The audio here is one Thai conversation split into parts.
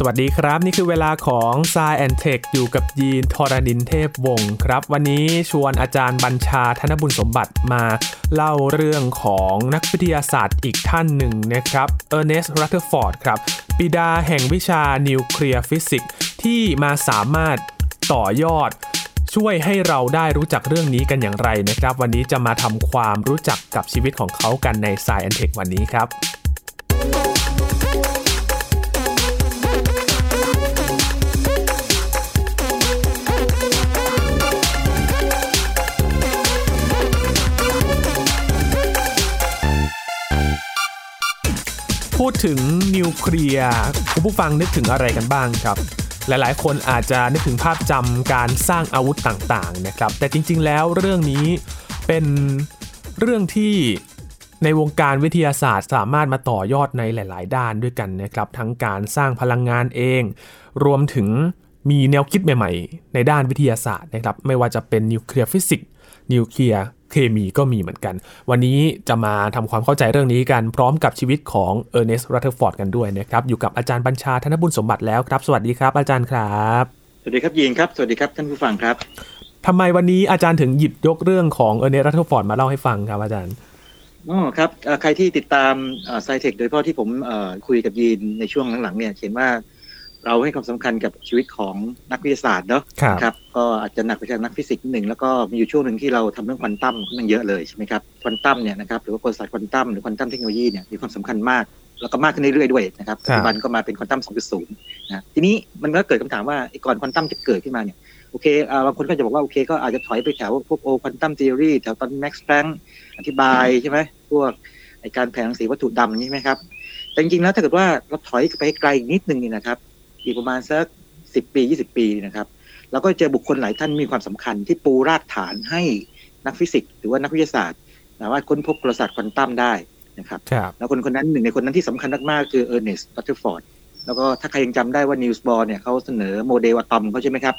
สวัสดีครับ นี่คือเวลาของ s ายแอนเทคอยู่กับยีนทรณินเทพวงศ์ครับ วันนี้ชวนอาจารย์บัญชาธนบุญสมบัติมาเล่าเรื่องของนักวิทยาศาสตร์อีกท่านหนึ่งนะครับเออร์เนสต์รัตเทอร์ฟอร์ดครับบิดาแห่งวิชานิวเคลียร์ฟิสิกส์ที่มาสามารถต่อยอด ช่วยให้เราได้รู้จักเรื่องนี้กันอย่างไรนะครับ วันนี้จะมาทำความรู้จักกับชีวิตของเขากันใน s ายแอนเทควันนี้ครับ พูดถึงนิวเคลียร์คุณผู้ฟังนึกถึงอะไรกันบ้างครับ หลายๆ คนอาจจะนึกถึงภาพจำการสร้างอาวุธต่างๆนะครับ แต่จริงๆแล้วเรื่องนี้เป็นเรื่องที่ในวงการวิทยาศาสตร์สามารถมาต่อยอดในหลาย ๆ ด้านด้วยกันนะครับ ทั้งการสร้างพลังงานเอง รวมถึงมีแนวคิดใหม่ ๆ ในด้านวิทยาศาสตร์นะครับ ไม่ว่าจะเป็นนิวเคลียร์ฟิสิกส์นิวเคลียร์ เคมีก็มีเหมือนกัน วันนี้จะมาทำความเข้าใจเรื่องนี้กันพร้อมกับชีวิตของเออร์เนสต์รัตเทอร์ฟอร์ดกันด้วยนะครับ อยู่กับอาจารย์บัญชาธนบุญสมบัติแล้วครับ สวัสดีครับ อาจารย์ครับ สวัสดีครับยีนครับ สวัสดีครับท่านผู้ฟังครับทำไมวันนี้อาจารย์ถึงหยิบยกเรื่องของเออร์เนสต์รัตเทอร์ฟอร์ดมาเล่าให้ฟังครับอาจารย์อ๋อครับเอ่อใครที่ติดตาม SciTech โดยเฉพาะที่ผมเอ่อคุยกับยีนในช่วงหลังๆเนี่ยเห็นว่า เราให้ความสำคัญกับชีวิตของนักวิทยาศาสตร์เนาะครับนะครับก็อาจจะหนักไปทางนักฟิสิกส์นิดหนึ่งแล้วก็มีอยู่ช่วงหนึ่งที่เราทำเรื่องควอนตัมค่อนข้างเยอะเลยใช่ไหมครับควอนตัมเนี่ยนะครับหรือว่ากลศาสตร์ควอนตัมหรือควอนตัมเทคโนโลยีเนี่ยมีความสำคัญมาก แล้วก็มากขึ้นเรื่อยๆด้วยนะครับครับปับจจุบันก็มาเป็นควอนตัม 2.0 นะทีนี้มันก็เกิดคำถามว่าไอ้ก่อนควอนตัมจะเกิดขึ้นมาเนี่ยโอเคอ่าบางคนก็จะบอกว่าโอเคก็อาจจะถอยไปแถวพวกโอควอนตัมท e อรีแถวตอนแม็กซ์แพลงอธิบายใช่ไหมพวกไอ้การแผ่รังสีวัตถุดำใช่ไหมครับแต่จริงๆแล้วถ้าเกิดว่าเราถอยไปไกลอีกนิดนึงนี่นะครับ อีกประมาณสักสิบปียี่สิบปีนี่นะครับเราก็เจอบุคคลหลายท่านมีความสำคัญที่ปูรากฐานให้นักฟิสิกส์หรือว่านักวิทยาศาสตร์สามารถค้นพบกลศาสตร์ควอนตัมได้นะครับครับแล้วคนคนนั้นหนึ่งในคนนั้นที่สำคัญมากๆคือเออร์เนสต์รัตเทอร์ฟอร์ดแล้วก็ถ้าใครยังจำได้ว่านีลส์บอร์เนี่ยเขาเสนอโมเดลอะตอมเขาใช่ไหมครับ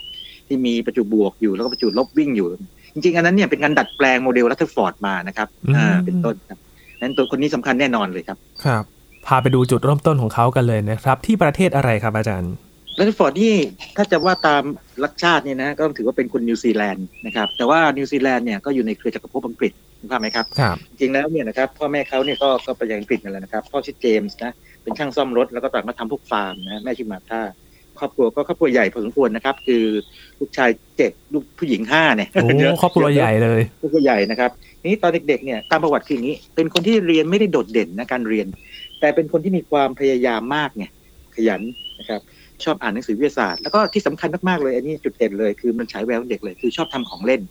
ที่มีประจุบวกอยู่แล้วก็ประจุลบวิ่งอยู่ จริงๆ อันนั้นเนี่ยเป็นการดัดแปลงโมเดลรัตเทอร์ฟอร์ดมานะครับอ่าอืมเป็นต้นครับนั้นตัวคนนี้สำคัญแน่นอนเลยครับ ครับ พาไปดูจุดเริ่มต้นของเขากันเลยนะครับ ที่ประเทศอะไรครับอาจารย์รัตเทอร์ฟอร์ดนี่ถ้าจะว่าตามรัฐชาติเนี่ยนะก็ต้องถือว่าเป็นคนนิวซีแลนด์นะครับแต่ว่านิวซีแลนด์เนี่ยก็อยู่ในเครือจักรภพอังกฤษถูกไหมครับครับ จริงแล้วเนี่ยนะครับพ่อแม่เขาเนี่ยก็ก็ไปยังอังกฤษนั่นแหละนะครับพ่อชื่อเจมส์นะเป็นช่างซ่อมรถแล้วก็ต่างมาทำพวกฟาร์มนะแม่ชื่อมาธาครอบครัวก็ครอบครัวใหญ่พอสมควรนะครับ คือลูกชายเจ็ดลูกผู้หญิงห้าเนี่ยโอ้เยะครอบครัวใหญ่เลยครอบครัวใหญ่นะครับนี่ตอนเด็กๆเนี่ยตามประวัติคืออย่างนี้ เป็นคนที่เรียนไม่ได้โดดเด่นนะการเรียน แต่เป็นคนที่มีความพยายามมากไงขยันนะครับชอบอ่านหนังสือวิทยาศาสตร์แล้วก็ที่สำคัญมากๆเลย อันนี้จุดเด่นเลยคือมันฉายแววของเด็กเลยคือชอบทำของเล่น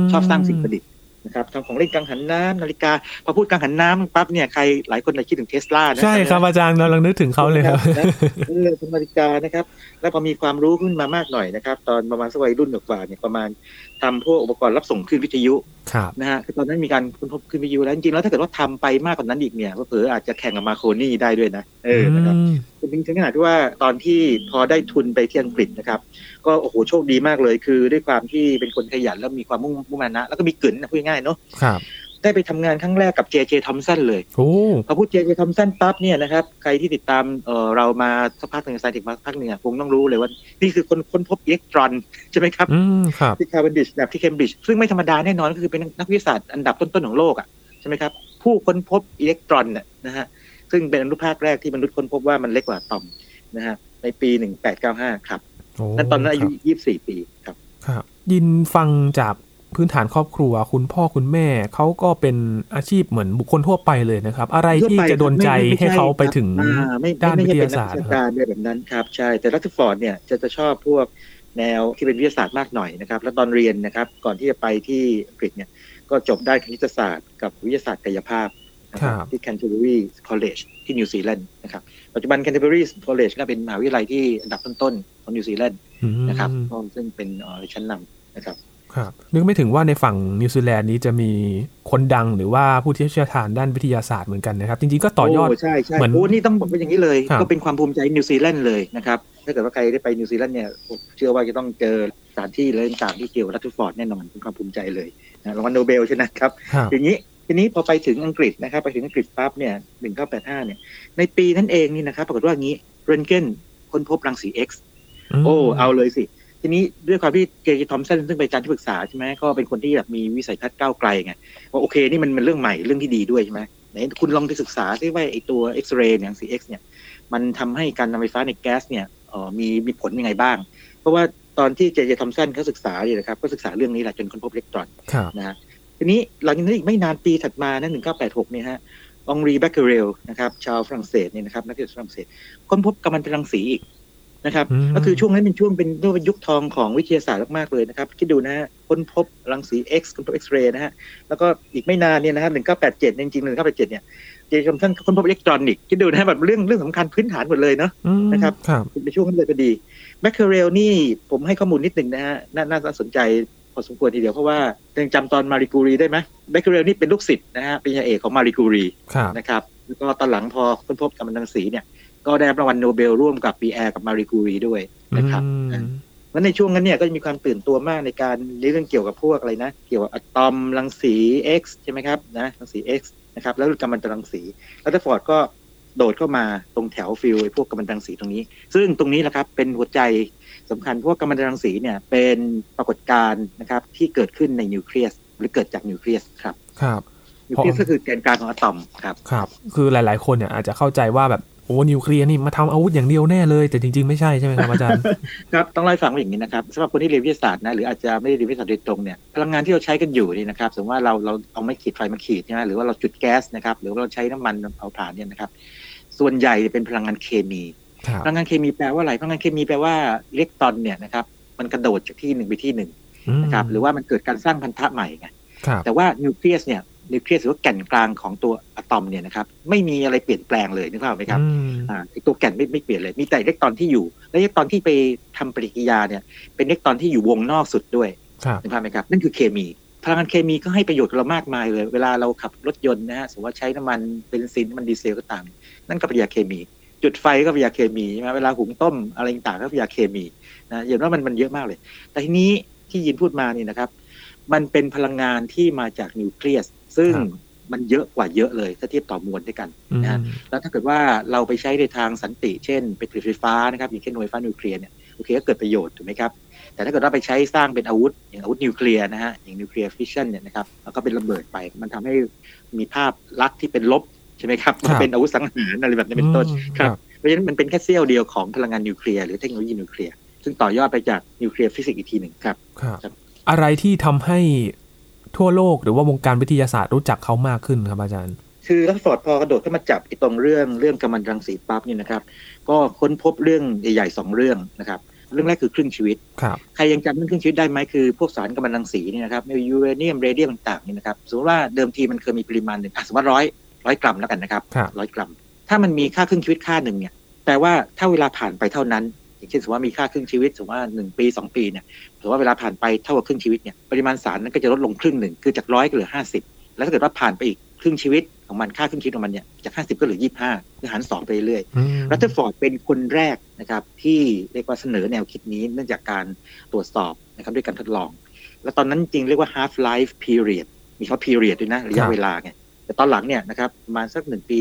มชอบสร้างสิ่งประดิษฐ์ นะครับทำของเล่นกังหันน้ำนาฬิกา พอพูดกังหันน้ำปั๊บเนี่ยใครหลายคนเลยคิดถึงเทสลานะใช่ครับอาจารย์เรากำลังนึกถึงเขาเลยครับนะเออเป็นนาฬิกานะครับ แล้วพอมีความรู้ขึ้นมามากหน่อยนะครับ ตอนประมาณสักวัยรุ่นกว่าๆเนี่ยประมาณทำพวกอุปกรณ์รับส่งคลื่นวิทยุครับนะฮะคือตอนนั้นมีการค้นพบคลื่นวิทยุแล้วจริงๆแล้วถ้าเกิดว่าทำไปมากกว่านั้นอีกเนี่ยเผลอๆอาจจะแข่งกับมาโคนี่ได้ด้วยนะเออนะครับมจริงๆถึงขนาดที่ว่าตอนที่พอได้ทุนไปที่อังกฤษนะครับ ก็โอ้โหโชคดีมากเลย คือด้วยความที่เป็นคนขยันแล้วมีความมุ่งมุ่งมานะ แล้วก็มีกลืนนะพูดง่ายๆเนาะครับได้ไปทำงานครั้งแรกกับเจเจทอมสันเลยโอ้พอพูดเจเจทอมสันปั๊บเนี่ยนะครับ ใครที่ติดตามเอ่อเรามาสักพักหนึ่งไซติกมาสักพักหนึ่งอะคงต้องรู้เลยว่า นี่คือคนค้นพบอิเล็กตรอน ใช่ไหมครับอืมครับที่คาร์บอนดิชแบบที่เคมบริดจ์ซึ่งไม่ธรรมดาแน่นอนก็คือเป็นนักวิทยาศาสตร์อันดับต้น ๆ ของโลกอะใช่ไหมครับ ผู้ค้นพบอิเล็กตรอนน่ะนะฮะซึ่งเป็นอนุภาคแรกที่มนุษย์ค้นพบว่ามันเล็กกว่าอะตอมนะฮะในปี 1895 ครับโอ้ นั่นตอนนั้นอายุครับ24ปีครับ ครับ ยินฟังจากพื้นฐานครอบครัว คุณพ่อคุณแม่เขาก็เป็นอาชีพเหมือนบุคคลทั่วไปเลยนะครับ อะไรที่จะโดนใจให้เขาไปถึงอ่าไม่ด้านไม่วิใช่ทเป็นยานัศากสตร์วินะชาครับการเนี่ยแบบนั้นครับใช่แต่รัตเทอร์ฟอร์ดเนี่ยจะจะชอบพวกแนวที่เป็นวิทยาศาสตร์มากหน่อยนะครับ แล้วตอนเรียนนะครับ ก่อนที่จะไปที่อังกฤษเนี่ย ก็จบด้านคณิตศาสตร์ กับวิทยาศาสตร์กายภาพนะครับครับที่ Canterbury College ที่นิวซีแลนด์นะครับ ปัจจุบัน Canterbury College ก็เป็นมหาวิทยาลัยที่อันดับต้นๆของนิวซีแลนด์อืมนะครับก็ซึ่งเป็นเอ่อชั้นนำนะครับครับนึกไม่ถึงว่าในฝั่งนิวซีแลนด์นี้จะมีคนดังหรือว่าผู้ที่เชี่ยวชาญด้านวิทยาศาสตร์เหมือนกันนะครับ จริงๆก็ต่อยอดใช่ใช่เหมือนโอ้นี่ต้องบอกว่าอย่างนี้เลยครับก็เป็นความภูมิใจนิวซีแลนด์เลยนะครับ ถ้าเกิดว่าใครได้ไปนิวซีแลนด์เนี่ยผมเชื่อว่าจะต้องเจอสถานที่และต่างๆที่เกี่ยวกับรัตเทอร์ฟอร์ดแน่นอนเป็นความภูมิใจเลยนะรางวัลโนเบลใช่ไหมครับครับทีนี้ ทีนี้พอไปถึงอังกฤษนะครับไปถึงอังกฤษปั๊บเนี่ย1985เนี่ย ในปีนั้นเองนี่นะครับ ปรากฏว่าอย่างนี้เรินต์เกนค้นพบรังสี X โอ้เอาเลยสิ ทีนี้ด้วยความที่เจเจทอมสันซึ่งเป็นอาจารย์ที่ปรึกษาใช่ไหมก็เป็นคนที่แบบมีวิสัยทัศน์ก้าวไกลไงว่าโอเคนี่มันเป็นเรื่องใหม่เรื่องที่ดีด้วยใช่ไหมไหนคุณลองไปศึกษาซิว่าไอ้ตัวเอ็กซเรย์รังสี X เนี่ย มันทำให้การนำไฟฟ้าในแก๊สเนี่ยเออมีมีผลยังไงบ้าง เพราะว่าตอนที่เจเจทอมสันเขาศึกษาเนี่ยนะครับก็ศึกษาเรื่องนี้แหละจนค้นพบอิเล็กตรอนนะฮะ ทีนี้หลังจากนั้นอีกไม่นานปีถัดมานะ1986เนี่ยฮะอ็องรีแบ็กแรลนะครับชาวฝรั่งเศสเนี่ยนะครับนักวิทยาศาสตร์ฝรั่งเศสค้นพบกัมมันตรังสีอีกนะครับ ก็คือช่วงนั้นเป็นช่วงเป็นเรียกว่ายุคทองของวิทยาศาสตร์มากๆเลยนะครับ คิดดูนะฮะค้นพบรังสี X ค้นพบ X-ray นะฮะแล้วก็อีกไม่นานเนี่ยนะครับ1987จริงๆ1987เนี่ยเจเจทอมสันค้นพบอิเล็กตรอนิกส์คิดดูนะแบบเรื่องเรื่องสำคัญพื้นฐานหมดเลยเนาะนะครับในช่วงนั้นเลยพอดีแบคเคเรลนี่ผมให้ข้อมูลนิดหนึ่งนะฮะน่าสนใจ พอสมควรทีเดียวเพราะว่ายังจำตอนมารีกูรีได้ไหมแบคเคเรลนี่เป็นลูกศิษย์นะฮะปริญญาเอกของมารีกูรีนะครับแล้วก็ตอนหลังพอค้นพบกัมมันตรังสีเนี่ย ก็ได้รางวัลโนเบลร่วมกับปีแอร์กับมารีกูรีด้วยนะครับแล้วในช่วงนั้นเนี่ยก็จะมีความตื่นตัวมากในการเรื่องเกี่ยวกับพวกอะไรนะ เกี่ยวกับอะตอมรังสี X ใช่ไหมครับนะรังสี X นะครับแล้วกัมมันตรังสีรัตเทอร์ฟอร์ดก็โดดเข้ามาตรงแถว field ไอ้พวกกัมมันตรังสีตรงนี้ ซึ่งตรงนี้แหละครับเป็นหัวใจ สำคัญเพราะกัมมันตรังสีเนี่ยเป็นปรากฏการณ์นะครับที่เกิดขึ้นในนิวเคลียสหรือเกิดจากนิวเคลียสครับครับนิวเคลียสก็คือแกนกลางของอะตอมครับครับ คือหลาย ๆ คนเนี่ยอาจจะเข้าใจว่าแบบโอ้นิวเคลียร์นี่มาทำอาวุธอย่างเดียวแน่เลย แต่จริง ๆ ไม่ใช่ใช่ไหมครับอาจารย์ครับต้องเล่าให้ฟังว่าอย่างนี้นะครับสำหรับคนที่เรียนวิทยาศาสตร์นะหรืออาจจะไม่ได้เรียนวิทยาศาสตร์โดยตรงเนี่ยพลังงานที่เราใช้กันอยู่นี่นะครับสมมติว่าเราเราเอาไม้ขีดไฟมาขีดใช่ไหมหรือว่าเราจุดแก๊สนะครับหรือว่าเราใช้น้ำมันเผาถ่านเนี่ยนะครับส่วนใหญ่เป็นพลังงานเคมี พลังงานเคมีแปลว่าอะไรพลังงานเคมีแปลว่าอิเล็กตรอนเนี่ยนะครับมันกระโดดจากที่หนึ่งไปที่หนึ่งนะครับหรือว่ามันเกิดการสร้างพันธะใหม่ไงแต่ว่านิวเคลียสเนี่ยนิวเคลียสหรือว่าแก่นกลางของตัวอะตอมเนี่ยนะครับไม่มีอะไรเปลี่ยนแปลงเลยนึกภาพไหมครับอ่าตัวแก่นไม่ไม่เปลี่ยนเลยมีแต่อิเล็กตรอนที่อยู่ และอิเล็กตรอนที่ไปทำปฏิกิริยาเนี่ยเป็นอิเล็กตรอนที่อยู่วงนอกสุดด้วยนึกภาพไหมครับนั่นคือเคมี พลังงานเคมีก็ให้ประโยชน์กับเรามากมายเลย เวลาเราขับรถยนต์นะฮะสมมติว่าใช้น้ำมันเบนซินน้ำมันดีเซลก็ตามนั่นก็ปฏิกิริยาเคมี จุดไฟก็ปฏิกิริยาเคมีใช่ไหมเวลาหุงต้มอะไรต่างก็ปฏิกิริยาเคมีนะเห็นว่ามันมันเยอะมากเลย แต่ทีนี้ที่ยีนพูดมานี่นะครับ มันเป็นพลังงานที่มาจากนิวเคลียส ซึ่งมันเยอะกว่าเยอะเลยถ้าเทียบต่อมวลด้วยกันนะแล้วถ้าเกิดว่าเราไปใช้ในทางสันติ เช่นไปผลิตไฟฟ้านะครับอย่างเช่นหน่วยไฟฟ้านิวเคลียร์เนี่ยโอเคก็เกิดประโยชน์ถูกไหมครับแต่ถ้าเกิดว่าไปใช้สร้างเป็นอาวุธ อย่างอาวุธนิวเคลียร์นะฮะอย่างนิวเคลียร์ฟิชชันเนี่ยนะครับแล้วก็เป็นระเบิดไป มันทำให้มีภาพลักษณ์ที่เป็นลบ ใช่ไหมครับมันเป็นอาวุธสังหารอะไรแบบนี้เป็นต้นครับเพราะฉะนั้นมันเป็นแค่เสี้ยวเดียวของพลังงานนิวเคลียร์หรือเทคโนโลยีนิวเคลียร์ซึ่งต่อยอดไปจากนิวเคลียร์ฟิสิกส์อีกทีหนึ่งครับอะไรที่ทำให้ทั่วโลกหรือว่าวงการวิทยาศาสตร์รู้จักเขามากขึ้นครับอาจารย์ คือรัทเทอร์ฟอร์ดพอกระโดดขึ้นมาจับตรงเรื่องเรื่องกัมมันตรังสีปั๊บนี่นะครับ ก็ค้นพบเรื่องใหญ่ๆสองเรื่องนะครับเรื่องแรกคือครึ่งชีวิตครับใครยังจำเรื่องครึ่งชีวิตได้ไหมคือพวกสารกัมมันตรังสีนี่นะครับไม่ยูเรเนียมเรเดียมต่างๆนี่นะครับ สมมติว่าเดิมทีมันเคยมีปริมาณหนึ่งสมมติร้อย ร้อยกรัมแล้วกันนะครับร้อยกรัม ถ้ามันมีค่าครึ่งชีวิตค่าหนึ่งเนี่ยแปลว่าถ้าเวลาผ่านไปเท่านั้น อย่างเช่นสมมติว่ามีค่าครึ่งชีวิตสมมติว่าหนึ่งปีสองปีเนี่ยถือว่าเวลาผ่านไปเท่ากับครึ่งชีวิตเนี่ยปริมาณสารนั้นก็จะลดลงครึ่งหนึ่งคือจากร้อยก็เหลือห้าสิบแล้วถ้าเกิดว่าผ่านไปอีกครึ่งชีวิตของมันค่าครึ่งชีวิตของมันเนี่ยจากห้าสิบก็เหลือยี่สิบห้าคือหารสองไปเรื่อยรัตเทอร์ฟอร์ดเป็นคนแรกนะครับที่เรียกว่าเสนอแนวคิดนี้เนื่องจากการตรวจสอบนะครับด้วยการทดลอง แล้วตอนนั้นจริงเรียกว่า half life period มีคำ period ด้วยนะระยะเวลาไง แต่ตอนหลังเนี่ยนะครับประมาณสักหนึ่งปี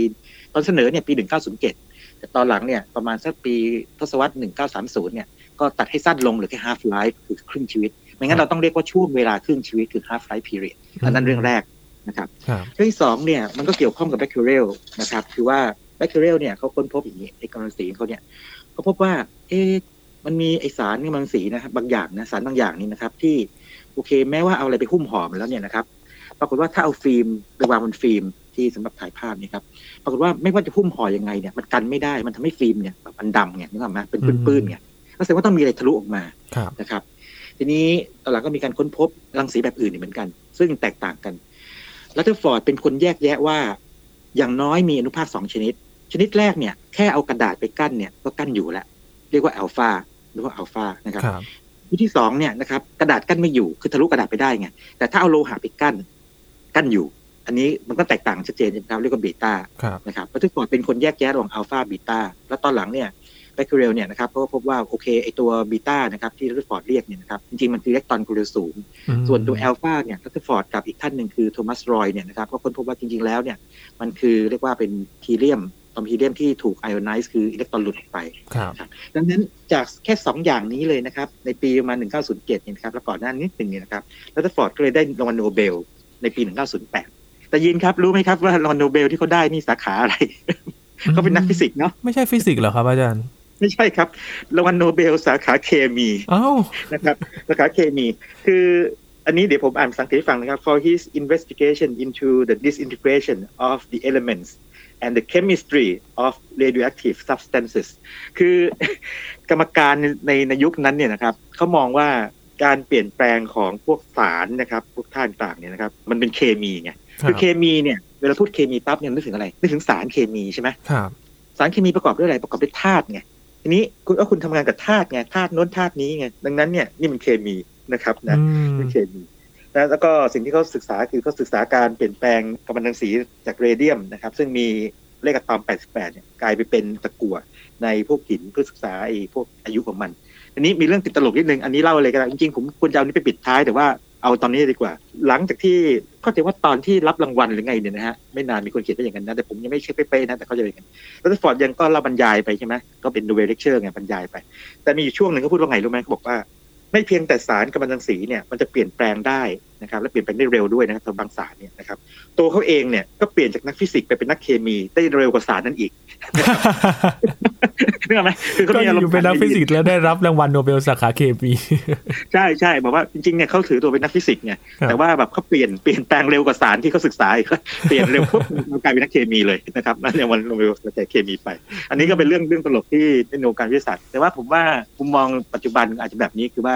ตอนเสนอเนี่ยปีหนึ่งเก้าศูนย์เจ็ดแต่ตอนหลังเนี่ยประมาณสักปีทศวรรษหนึ่งเก้าสามศูนย์เนี่ยก็ตัดให้สั้นลงเหลือแค่ half life คือครึ่งชีวิต ไม่งั้นเราต้องเรียกว่าช่วงเวลาครึ่งชีวิตคือ half life period อันนั้นเรื่องแรกนะครับเรื่องที่สองเนี่ยมันก็เกี่ยวข้องกับแบคทีเรียลนะครับคือว่าแบคทีเรียลเนี่ยเขาค้นพบอย่างนี้ไอ้กัมมันตรังสีเขาเนี่ยเขาพบว่าเอ๊มันมีไอ้สารกัมมันตรังสีนะครับบางอย่างนะสารบางอย่างนี่นะครับที่โอเคแม้ว่าเอาอะไรไปหุ้มห่อแล้วเนี่ยนะครับ ปรากฏว่าถ้าเอาฟิล์มไปวางบนฟิล์มที่สำหรับถ่ายภาพนี่ครับปรากฏว่าไม่ว่าจะหุ้มห่อยังไงเนี่ยมันกันไม่ได้มันทำให้ฟิล์มเนี่ยแบบมันดำเนี่ยนึกออกไหมเป็นปื้นๆเนี่ยก็แสดงว่าต้องมีอะไรทะลุออกมานะครับ ทีนี้ตอนหลังก็มีการค้นพบรังสีแบบอื่นเหมือนกัน ซึ่งแตกต่างกันรัตเทอร์ฟอร์ดเป็นคนแยกแยะว่า อย่างน้อยมีอนุภาคสองชนิด ชนิดแรกเนี่ย แค่เอากระดาษไปกั้นเนี่ยก็กั้นอยู่แล้วเรียกว่าอัลฟาหรือว่าอัลฟานะครับวิธีสองเนี่ยนะครับกระดาษกั้นไม่อยู่คือทะลุกระดาษไปได้ไงแต่ถ้าเอาโลหะไปกั้น กั้นอยู่ อันนี้มันก็แตกต่างชัดเจนนะครับเรียกว่าเบต้านะครับรัตเทอร์ฟอร์ดเป็นคนแยกแยะระหว่างอัลฟาเบต้าแล้วตอนหลังเนี่ยแบคทีเรียเนี่ยนะครับก็พบว่าโอเคไอ้ตัวบีตานะครับที่รัตเทอร์ฟอร์ดเรียกเนี่ยนะครับจริงๆมันคืออิเล็กตรอนพลังงานสูง ส่วนตัวอัลฟาเนี่ยรัตเทอร์ฟอร์ดกับอีกท่านหนึ่งคือโทมัสรอยด์สเนี่ยนะครับก็ค้นพบว่าจริงๆแล้วเนี่ยมันคือเรียกว่าเป็นนิวเคลียสของฮีเลียมที่ถูก ionize คืออิเล็กตรอนหลุดออกไปครับดังนั้นจากแค่ 2 อย่างนี้เลยนะครับ ในปีประมาณ 1907เนี่ยนะครับ แล้วก่อนหน้านี้นิดหนึ่งเนี่ยนะครับรัตเทอร์ฟอร์ดก็เลยได้รางวัลโนเบล ในปี 1908 แต่ยินครับรู้ไหมครับว่ารางวัลโนเบลที่เขาได้นี่สาขาอะไร เขาเป็นนักฟิสิกส์เนาะไม่ใช่ฟิสิกส์เหรอครับอาจารย์ไม่ใช่ครับรางวัลโนเบลสาขาเคมีอ้าวนะครับสาขาเคมี คืออันนี้เดี๋ยวผมอ่านภาษาอังกฤษให้ฟังนะครับ for his investigation into the disintegration of the elements and the chemistry of radioactive substances คือกรรมการในในยุคนั้นเนี่ยนะครับเขามองว่า การเปลี่ยนแปลงของพวกสารนะครับ พวกธาตุต่างๆเนี่ยนะครับ มันเป็นเคมีไงคือเคมีเนี่ยเวลาพูดเคมีปั๊บเนี่ยนึกถึงอะไรนึกถึงสารเคมีใช่ไหมครับสารเคมีประกอบด้วยอะไรประกอบด้วยธาตุไงทีนี้คุณว่าคุณทำงานกับธาตุไงธาตุโน้นธาตุนี้ไงดังนั้นเนี่ยนี่มันเคมีนะครับนะอืมเป็นเคมีนะแล้วก็สิ่งที่เขาศึกษาคือเขาศึกษาการเปลี่ยนแปลงกัมมันตรังสีจากเรเดียมนะครับ ซึ่งมีเลขอะตอม 88 เนี่ยกลายไปเป็นตะกั่วในพวกหินเพื่อศึกษาไอ้พวกอายุของมัน อันนี้มีเรื่องติดตลกนิดนึง อันนี้เล่าเลยก็ได้จริงๆผมควรจะเอานี้ไปปิดท้ายแต่ว่าเอาตอนนี้ดีกว่า หลังจากที่เข้าใจว่าตอนที่รับรางวัลหรือไงเนี่ยนะฮะไม่นานมีคนเขียนไปอย่างนั้นนะแต่ผมยังไม่เช็คเป๊ะๆนะแต่เขาจะเป็นกันรัตเทอร์ฟอร์ดยังก็เล่าบรรยายไปใช่ไหมก็เป็น Nobel lecture ไงบรรยายไป แต่มีอยู่ช่วงหนึ่งเขาพูดว่าไงรู้ไหมเขาบอกว่า ไม่เพียงแต่สารกัมมันตรังสีเนี่ยมันจะเปลี่ยนแปลงได้ นะครับและเปลี่ยนแปลงได้เร็วด้วยนะครับสำหรับบางสารเนี่ยนะครับตัวเขาเองเนี่ยก็เปลี่ยนจากนักฟิสิกส์ไปเป็นนักเคมีได้เร็วกว่าสารนั่นอีกนึกออกไหมคือเขาก็มีอารมณ์อยู่เป็นนักฟิสิกส์แล้วได้รับรางวัลโนเบลสาขาเคมีใช่ใช่บอกว่าจริงๆเนี่ยเขาถือตัวเป็นนักฟิสิกส์ไงครับแต่ว่าแบบเขาเปลี่ยนเปลี่ยนแปลงเร็วกว่าสารที่เขาศึกษาอีกเปลี่ยนเร็วปุ๊บมันกลายเป็นนักเคมีเลยนะครับนั่นเนี่ยรางวัลโนเบลสาขาเคมีไป อันนี้ก็เป็นเรื่องเรื่องตลกที่ในวงการวิทยาศาสตร์แต่ว่าผมว่ามุมมองปัจจุบันอาจจะแบบนี้คือว่า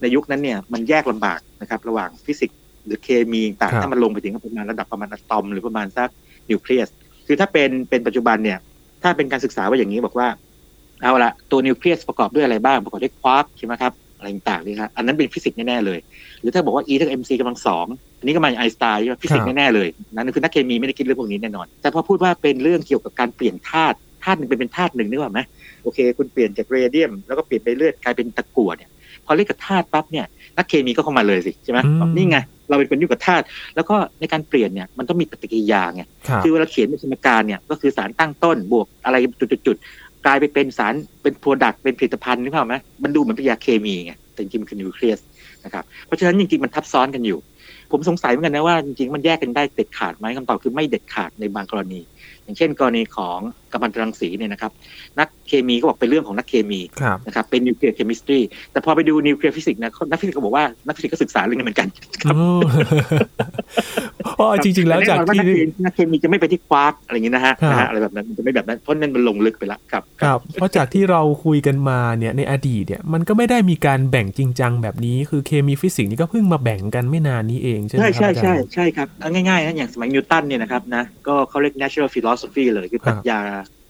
ในยุคนั้นเนี่ยมันแยกลำบากนะครับ ระหว่างฟิสิกส์หรือเคมีต่างครับถ้ามันลงไปถึงประมาณระดับประมาณอะตอม หรือประมาณสักนิวเคลียสคือถ้าเป็นเป็นปัจจุบันเนี่ย ถ้าเป็นการศึกษาว่าอย่างนี้บอกว่าเอาละตัวนิวเคลียสประกอบด้วยอะไรบ้าง ประกอบด้วยควาร์กใช่ไหมครับอะไรต่างๆนี่ครับอันนั้นเป็นฟิสิกส์แน่ๆเลย หรือถ้าบอกว่า E เท่ากับ mc กำลังสองอันนี้ก็มาจากไอน์สไตน์ใช่ไหมฟิสิกส์แน่ๆเลย นั่นคือนักเคมีไม่ได้คิดเรื่องพวกนี้แน่นอน แต่พอพูดว่าเป็นเรื่องเกี่ยวกับการเปลี่ยนธาตุธาตุหนึ่งเป็นเป็นธาตุหนึ่งนึกว่าไหมโอเค คุณเปลี่ยนจากเรเดียมแล้วก็เปลี่ยนไปเลือดกลายเป็นตะกั่วเนี่ย พอเรียกกับธาตุปั๊บเนี่ยนักเคมีก็เข้ามาเลยสิใช่ไหมอืมบอกนี่ไงเราเป็นคนอยู่กับธาตุแล้วก็ในการเปลี่ยนเนี่ยมันต้องมีปฏิกิริยาไงครับคือเวลาเขียนเป็นสมการเนี่ยก็คือสารตั้งต้นบวกอะไรจุดๆๆกลายไปเป็นสารเป็นโปรดักต์เป็นผลิตภัณฑ์นึกภาพไหมมันดูเหมือนเป็นยาเคมีไงแต่จริงๆมันคือนิวเคลียสนะครับเพราะฉะนั้นจริงๆมันทับซ้อนกันอยู่ ผมสงสัยเหมือนกันนะว่าจริงๆมันแยกกันได้เด็ดขาดไหมคำตอบคือไม่เด็ดขาดในบางกรณี อย่างเช่น กรณีของกัมมันตรังสีเนี่ยนะครับ นักเคมีก็บอกเป็นเรื่องของนักเคมีครับนะครับเป็น nuclear chemistry แต่พอไปดูนิวเคลียร์ฟิสิกส์นะนักฟิสิกส์ก็บอกว่านักฟิสิกส์ก็ศึกษาเรื่องนี้เหมือนกันอ๋อเพราะจริง ๆ แล้วแต่ที่แน่นอนว่านักเคมีจะไม่ไปที่ควาร์กอะไรอย่างนี้นะฮะครับนะฮะอะไรแบบนั้นมันจะไม่แบบนั้นเพราะนั่นมันลงลึกไปแล้วครับครับเพราะจากที่เราคุยกันมาเนี่ยในอดีตเนี่ยมันก็ไม่ได้มีการแบ่งจริงจังแบบนี้คือเคมีฟิสิกส์นี่ก็เพิ่งมาแบ่งกันไม่นานนี้เองใช่ไหมใช่ครับใช่อาจารใช่ย์ใช่ใช่่ครับเอาง่ายๆนะอย่างสมัยนิวตันเนี่ยนะครับนะก็เขาเรียก natural philosophy เลยคือปรัชญา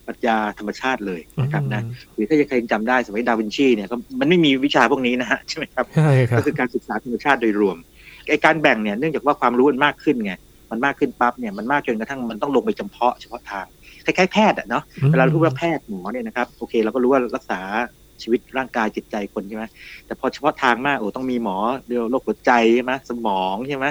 ปรัชญาธรรมชาติเลยนะครับนะหรือถ้าใครจำได้สมัยดาวินชีเนี่ยก็มันไม่มีวิชาพวกนี้นะฮะใช่ไหมครับใช่ครับก็คือการศึกษาธรรมชาติโดยรวมไอการแบ่งเนี่ยเนื่องจากว่าความรู้มันมากขึ้นไงมันมากขึ้นปั๊บเนี่ยมันมากจนกระทั่งมันต้องลงไปจำเพาะเฉพาะทางคล้ายๆแพทย์อะเนาะเวลาเราพูดว่าแพทย์หมอเนี่ยนะครับโอเคเราก็รู้ว่ารักษา ชีวิตร่างกายจิตใจคนใช่ไหมแต่พอเฉพาะทางมากโอ้ต้องมีหมอเรื่องโรคหัวใจใช่ไหมสมองใช่ไหม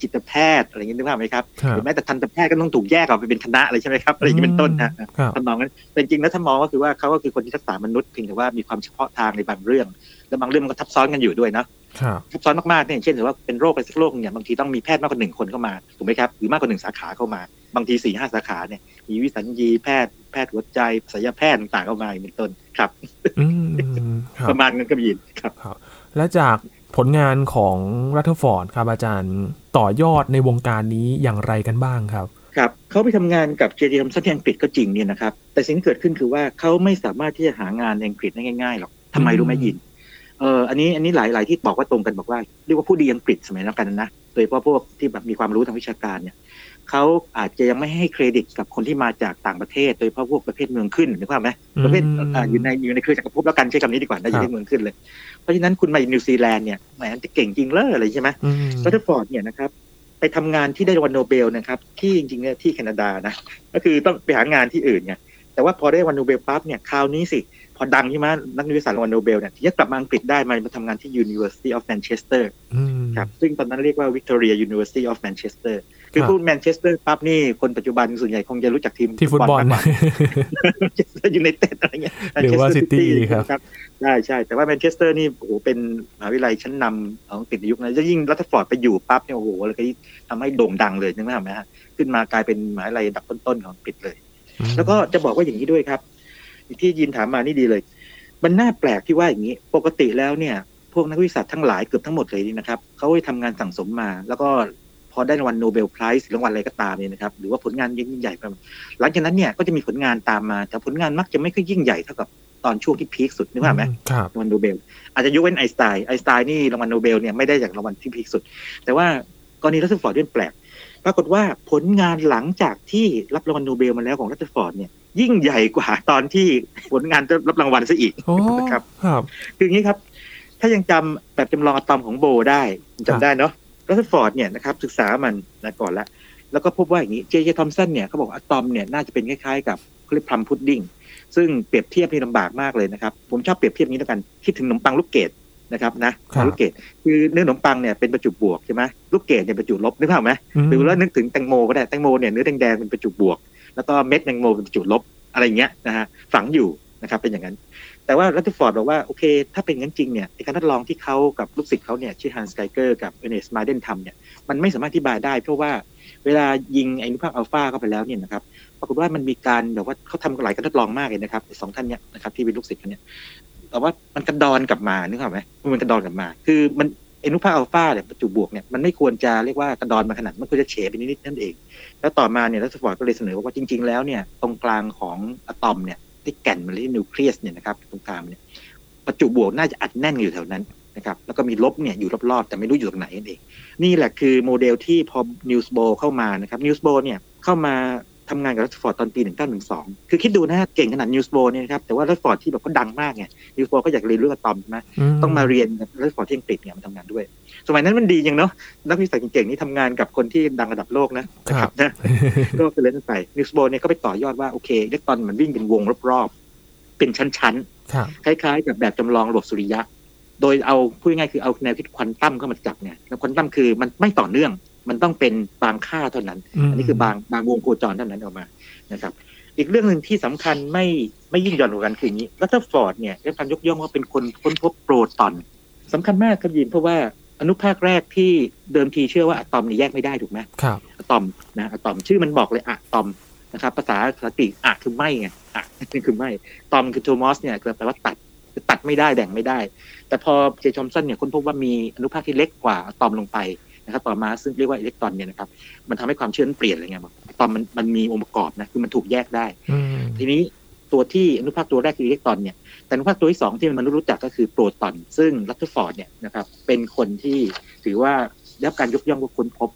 จิตแพทย์อะไรอย่างนี้นึกภาพไหมครับครัหบรือแม้แต่ทันตแพทย์ก็ต้องถูกแยกออกไปเป็นคณะเลยใช่ไหมครับอะไรอย่างนี้เป็นต้นนะครับทำนองนั้นแต่จริงๆแล้วถ้ามองก็คือว่าเขาก็คือคนที่รักษามนุษย์เพียงแต่ว่ามีความเฉพาะทางในบางเรื่อง และบางเรื่องมันก็ทับซ้อนกันอยู่ด้วยนะ ครับทับซ้อนมากๆเนี่ยอย่างเช่นถือว่าเป็นโรคไปสักโรคเนี่ยบางทีต้องมีแพทย์มากกว่าหนึ่งคนเข้ามาถูกไหมครับหรือมากกว่าหนึ่งสาขาเข้ามา บางทีสี่ห้าสาขาเนี่ยมีวิสัญญีแพทย์แพทย์หัวใจศัลยแพทย์ต่างๆเข้ามาอย่างเป็นต้นครับอืมครับประมาณนั้นก็มีครับ และจากผลงานของรัตเทอร์ฟอร์ดครับอาจารย์ต่อยอดในวงการนี้อย่างไรกันบ้างครับครับเขาไปทำงานกับเจเจทอมสันที่อังกฤษก็จริงเนี่ยนะครับแต่สิ่งที่เกิดขึ้นคือว่าเขาไม่สามารถที่จะหางานในอังกฤษได้ง่ายๆหรอกทำไมอืมรู้ไหมยิน เอออันนี้อันนี้หลายหลายที่บอกว่าตรงกันบอกว่าเรียกว่าผู้ดีอังกฤษสมัยนั้นกันนะโดยเฉพาะพวกที่แบบมีความรู้ทางวิชาการเนี่ยเขาอาจจะยังไม่ให้เครดิตกับคนที่มาจากต่างประเทศ โดยเฉพาะพวกประเภทเมืองขึ้นนึกภาพไหมประเภทอืมอ่าอยู่ในอยู่ในเครือจักรภพแล้วกันใช้คำนี้ดีกว่าน่าจะเรียกเมืองขึ้นเลย เพราะฉะนั้นคุณมาจากนิวซีแลนด์เนี่ยแหมจะเก่งจริงเลยอะไรใช่ไหมอืมรัตเทอร์ฟอร์ดเนี่ยนะครับไปทำงานที่ได้รางวัลโนเบลนะครับ ที่จริงๆเนี่ยที่แคนาดานะก็คือต้องไปหางานที่อื่นไงแต่ว่าพอได้รางวัลโนเบลปั๊บเนี่ยคราวนี้สิ พอดังใช่ไหมนักวิทยาศาสตร์รางวัลโนเบลเนี่ยที่จะกลับมาอังกฤษได้มามาทำงานที่ University of Manchester อืมครับซึ่งตอนนั้นเรียกว่า Victoria University of Manchester คือพูดแมนเชสเตอร์ปั๊บนี่คนปัจจุบันส่วนใหญ่คงจะรู้จักทีมที่ฟุตบอลมากกว่าแมนเชสเตอร์ยูไนเต็ดอะไรเงี้ยหรือว่า Manchester City ครับใช่ใช่แต่ว่าแมนเชสเตอร์นี่โอ้โหเป็นมหาวิทยาลัยชั้นนำของอังกฤษในยุคนั้นจะยิ่งรัตเตอร์ฟอร์ดไปอยู่ปั๊บเนี่ยโอ้โหเลยก็ทำให้โด่งดังเลยนึกภาพไหมฮะขึ้นมากลายเป็นมหาวิทยาลัยอันดับต้นๆของอังกฤษเลย แล้วก็จะบอกว่าอย่างนี้ด้วยครับ ที่ยินถามมานี่ดีเลย มันน่าแปลกที่ว่าอย่างนี้ ปกติแล้วเนี่ย พวกนักวิทยาศาสตร์ทั้งหลายเกือบทั้งหมดเลยนี่นะครับเขาไปทำงานสั่งสมมา แล้วก็พอได้รางวัล Nobel Prize รางวัลอะไรก็ตามเนี่ยนะครับ หรือว่าผลงานยิ่งใหญ่ไปหลังจากนั้นเนี่ยก็จะมีผลงานตามมา แต่ผลงานมักจะไม่ค่อยยิ่งใหญ่เท่ากับตอนช่วงที่พีคสุดนึกภาพไหมครับรางวัลโนเบล อาจจะยกเว้นไอน์สไตน์ไอน์สไตน์นี่รางวัลโนเบลเนี่ยไม่ได้จากรางวัลที่พีคสุด แต่ว่ากรณีรัตเตอร์ฟอร์ดเรื่องแปลก ปรากฏว่าผลงานหลังจากที่รับรางวัลโนเบลมาแล้วของรัตเตอร์ฟอร์ดเนี่ย ยิ่งใหญ่กว่าตอนที่ผลงานรับรางวัลซะอีกโอ้นะครับครับคืออย่างนี้ครับ ถ้ายังจำแบบจำลองอะตอมของโบร์ได้จำได้เนาะรัตเตอร์ฟอร์ดเนี่ยนะครับศึกษามันนะก่อนละแล้วก็พบว่าอย่างนี้เจเจทอมสันเนี่ยเขาบอกว่าอะตอมเนี่ยน่าจะเป็นคล้ายๆกับเขาเรียก plum pudding ซึ่งเปรียบเทียบนี่ลำบากมากเลยนะครับ ผมชอบเปรียบเทียบนี้แล้วกันคิดถึงขนมปังลูกเกดนะครับนะครับลูกเกดคือเนื้อขนมปังเนี่ยเป็นประจุบวกใช่ไหมลูกเกดเนี่ยประจุลบนึกภาพไหมหรือว่านึกถึงแตงโมก็ได้แตงโมเนี่ยเนื้อแดงๆเป็นประจุบวก แล้วก็เม็ดแตงโมเป็นประจุลบอะไรเงี้ยนะฮะฝังอยู่นะครับเป็นอย่างนั้น แต่ว่ารัตเตอร์ฟอร์ดบอกว่าโอเค ถ้าเป็นงั้นจริงเนี่ยการทดลองที่เขากับลูกศิษย์เขาเนี่ยชื่อฮันส์ไกเกอร์กับเออร์เนสต์มาร์สเดนทำเนี่ยมันไม่สามารถอธิบายได้ เพราะว่าเวลายิงไอ้อนุภาคอัลฟาเข้าไปแล้วเนี่ยนะครับปรากฏว่ามันมีการแบบว่าเขาทำหลายการทดลองมากเลยนะครับสองท่านเนี่ยนะครับที่เป็นลูกศิษย์เขาเนี่ยแต่ว่ามันกระดอนกลับมานึกออกไหมมันกระดอนกลับมา คือมัน อนุภาคอัลฟาเนี่ยประจุบวกเนี่ยมันไม่ควรจะเรียกว่ากระดอนมาขนาดมันควรจะเฉไปนิดๆนั่นเอง แล้วต่อมาเนี่ยรัตเตอร์ฟอร์ดก็เลยเสนอว่าจริง ๆ แล้วเนี่ยตรงกลางของอะตอมเนี่ยที่แก่นมันที่นิวเคลียสเนี่ยนะครับตรงกลางเนี่ยประจุบวกน่าจะอัดแน่นอยู่แถวนั้นนะครับแล้วก็มีลบเนี่ยอยู่รอบๆ แต่ไม่รู้อยู่ตรงไหนนั่นเอง นี่แหละคือโมเดลที่พอนีลส์โบร์เข้ามานะครับนีลส์โบร์เนี่ยเข้ามา ทำงานกับรัตเตอร์ฟอร์ดตอนปี 1912 คือคิดดูนะฮะเก่งขนาดนีลส์โบร์เนี่ยนะครับ แต่ว่ารัตเตอร์ฟอร์ดที่แบบก็ดังมากไงนีลส์โบร์ก็อยากเรียนเรื่องอะตอมใช่ไหมต้องมาเรียนกับรัตเตอร์ฟอร์ดที่อังกฤษเนี่ยมาทำงานด้วย สมัยนั้นมันดีอย่างเนาะนักวิทยาศาสตร์เก่งๆนี่ทำงานกับคนที่ดังระดับโลกนะครับนะก็เป็นเล่นไปนีลส์โบร์เนี่ยก็ไปต่อยอดว่าโอเคอิเล็กตรอนมันวิ่งเป็นวงรอบๆเป็นชั้นครับๆคล้ายๆกับแบบจำลองระบบสุริยะ โดยเอาพูดง่ายๆคือเอาแนวคิดควอนตัมเข้ามาจับเนี่ยแล้วควอนตัมคือมันไม่ต่อเนื่อง มันต้องเป็นบางค่าเท่านั้น อันนี้คือบางบางวงโคจรเท่านั้นออกมานะครับ อีกเรื่องหนึ่งที่สำคัญไม่ไม่ยิ่งหย่อนกว่ากันคืออย่างนี้รัตเตอร์ฟอร์ดเนี่ยได้การยกย่องว่าเป็นคนค้นพบโปรตอนสำคัญมากครับยินเพราะว่าอนุภาคแรกที่เดิมทีเชื่อว่าอะตอมนี่แยกไม่ได้ถูกไหมครับอะตอมนะอะตอมชื่อมันบอกเลยอะตอมนะครับภาษาภาษาอังกฤษอะคือไม่ไงอะนี่คือไม่ตอมคือ tomos เนี่ยแปลว่าตัดคือตัดไม่ได้แบ่งไม่ได้ แต่พอเจเจทอมสันเนี่ยค้นพบว่ามีอนุภาคที่เล็กกว่าอะตอมลงไป นะครับต่อมาซึ่งเรียกว่าอิเล็กตรอนเนี่ยนะครับมันทำให้ความเชื่อนั้นเปลี่ยนเลยไงบอกอะตอมมันมันมีองค์ประกอบนะคือมันถูกแยกได้อืมทีนี้ตัวที่อนุภาคตัวแรกคืออิเล็กตรอนเนี่ยแต่อนุภาคตัวที่สองที่มนุษย์รู้จักก็คือโปรตอน ซึ่งรัตเตอร์ฟอร์ดเนี่ยนะครับเป็นคนที่ถือว่าได้รับการยกย่องว่าค้นพบ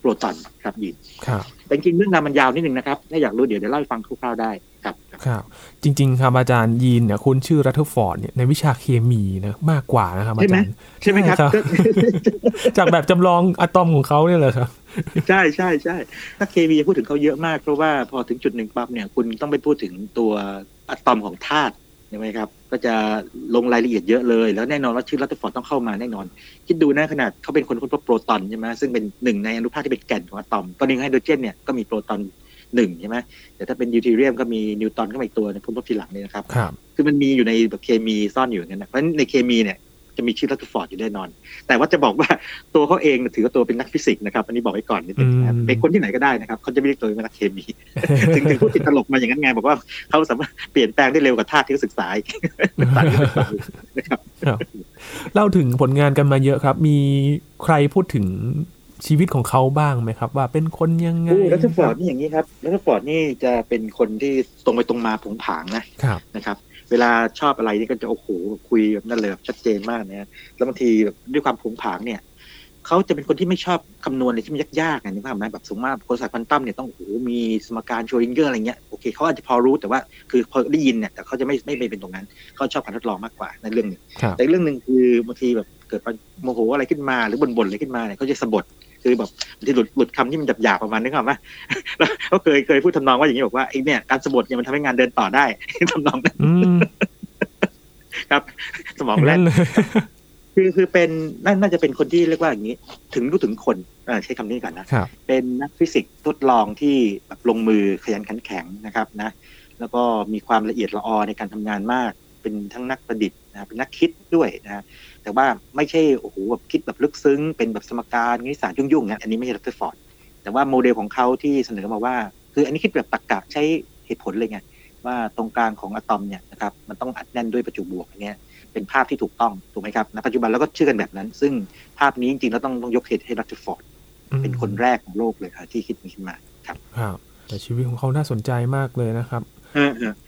โปรตอนครับยินครับแต่จริงๆเรื่องราวมันยาวนิดนึงนะครับถ้าอยากรู้เดี๋ยวเดี๋ยวเล่าให้ฟังคร่าวๆได้ ครับครับ จริง ๆ ครับอาจารย์ยีนเนี่ยคุ้นชื่อรัตเทอร์ฟอร์ดเนี่ยในวิชาเคมีนะมากกว่านะครับอาใช่ไหมจารย์ใช่ไหมครับก็จากแบบจำลองอะตอมของเขาเนี่ยแหละครับใช่ใช่ใช่นักเคมีพูดถึงเขาเยอะมาก เพราะว่าพอถึงจุดหนึ่งปั๊บเนี่ยคุณต้องไปพูดถึงตัวอะตอมของธาตุใช่ไหมครับ ก็จะลงรายละเอียดเยอะเลย แล้วแน่นอนว่าชื่อรัตเตอร์ฟอร์ดต้องเข้ามาแน่นอน คิดดูนะขนาดเขาเป็นคนค้นพบโปรตอนใช่ไหมซึ่งเป็นหนึ่งในอนุภาคที่เป็นแก่นของอะตอมตอนนี้ไฮโดรเจนเนี่ยก็มีโปรตอน หนึ่งใช่ไหมแต่ถ้าเป็นดิวทีเรียมก็มีนิวตรอนก็มาอีกตัวในค้นพบทีหลังเนี่ยนะครับครับ คือมันมีอยู่ในแบบเคมีซ่อนอยู่อย่างนั้นนะเพราะฉะนั้นในเคมีเนี่ยจะมีชื่อรัตเตอร์ฟอร์ดอยู่แน่นอน แต่ว่าจะบอกว่าตัวเขาเองเนี่ยถือว่าตัวเป็นนักฟิสิกส์นะครับ อันนี้บอกไว้ก่อนนิดนึงนะครับอืมเป็นคนที่ไหนก็ได้นะครับ เขาจะไม่เรียกตัวเองว่านักเคมี ถึงถึงพูดติดตลกมาอย่างนั้นไง บอกว่าเขาสามารถเปลี่ยนแปลงได้เร็วกว่าธาตุที่เขาศึกษาอีกเป็นสายที่ศึกษาอีกนะครับครับ เล่าถึงผลงานกันมาเยอะครับ มีใครพูดถึง ชีวิตของเขาบ้างไหมครับ ว่าเป็นคนยังไงโอ้รัตเตอร์ฟอร์ดนี่อย่างนี้ครับรัตเตอร์ฟอร์ดนี่จะเป็นคนที่ตรงไปตรงมาโผงผางนะครับนะครับ เวลาชอบอะไรนี่ก็จะโอ้โหคุยแบบนั่นเลยแบบชัดเจนมากนะฮะแล้วบางทีแบบด้วยความผงผางเนี่ยเขาจะเป็นคนที่ไม่ชอบคำนวณอะไรที่มันยากๆไงนึกภาพไหมแบบสมมติว่าโคศาสตร์ควอนตัมเนี่ยต้องโอ้โหมีสมการโชริงเกอร์อะไรเงี้ยโอเคเขาอาจจะพอรู้แต่ว่าคือพอได้ยินเนี่ยแต่เขาจะไม่ไม่ไปเป็นตรงนั้นเขาชอบการทดลองมากกว่าในเรื่องหนึ่งครับแต่อีกเรื่องหนึ่งคือบางทีแบบเกิดโมโหอะไรขึ้นมาหรือบ่นๆอะไรขึ้นมาเนี่ยเขาจะสะบัด คือแบบบางทีหลุดหลุดคำที่มันหยาบๆประมาณนึกภาพไหมแล้วเขาเคยเคยพูดทำนองว่าอย่างนี้บอกว่าไอ้เนี่ยการสะบัดเนี่ยมันทำให้งานเดินต่อได้ทำนองนั้นอืมครับ สมองอย่างแล่นั้นนเลยคือคือเป็นน่าน่าจะเป็นคนที่เรียกว่าอย่างนี้ ถึงรู้ถึงคนเอ่อใช้คำนี้ก่อนนะครับเป็นนักฟิสิกส์ทดลองที่แบบลงมือขยันขันแข็งนะครับนะ แล้วก็มีความละเอียดละออในการทำงานมาก เป็นทั้งนักประดิษฐ์นะเป็นนักคิดด้วยนะแต่ว่าไม่ใช่โอ้โหแบบคิดแบบลึกซึ้ง เป็นแบบสมการคณิตศาสตร์ยุ่งๆนะอันนี้ไม่ใช่รัตเตอร์ฟอร์ดแต่ว่าโมเดลของเขาที่เสนอมาว่า คืออันนี้คิดแบบตรรกะใช้เหตุผลเลยไงว่าตรงกลางของอะตอมเนี่ยนะครับมันต้องอัดแน่นด้วยประจุบวกอันเนี้ยเป็นภาพที่ถูกต้องถูกไหมครับณปัจจุบันเราก็เชื่อกันแบบนั้น ซึ่งภาพนี้จริงๆเราต้องต้องยกเครดิตให้รัตเตอร์ฟอร์ดเป็นคนแรกของโลกเลยครับที่คิดนี้ขึ้นมาครับครับแต่ชีวิตของเขาน่าสนใจมากเลยนะครับเออเออ